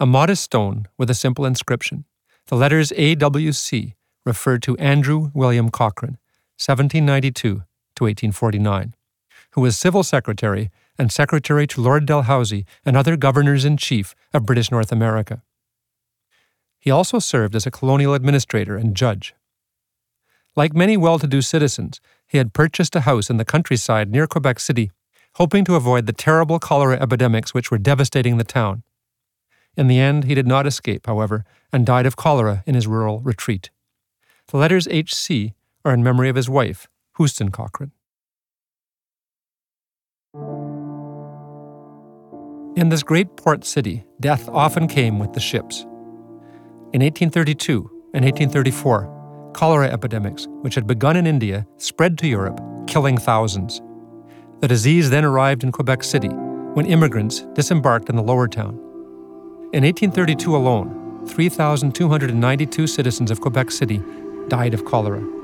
a modest stone with a simple inscription. The letters AWC referred to Andrew William Cochrane, 1792 to 1849, who was civil secretary and secretary to Lord Dalhousie and other governors in chief of British North America. He also served as a colonial administrator and judge. Like many well to do citizens, he had purchased a house in the countryside near Quebec City, hoping to avoid the terrible cholera epidemics which were devastating the town. In the end, he did not escape, however, and died of cholera in his rural retreat. The letters HC are in memory of his wife, Houston Cochrane. In this great port city, death often came with the ships. In 1832 and 1834, cholera epidemics, which had begun in India, spread to Europe, killing thousands. The disease then arrived in Quebec City when immigrants disembarked in the lower town. In 1832 alone, 3,292 citizens of Quebec City died of cholera.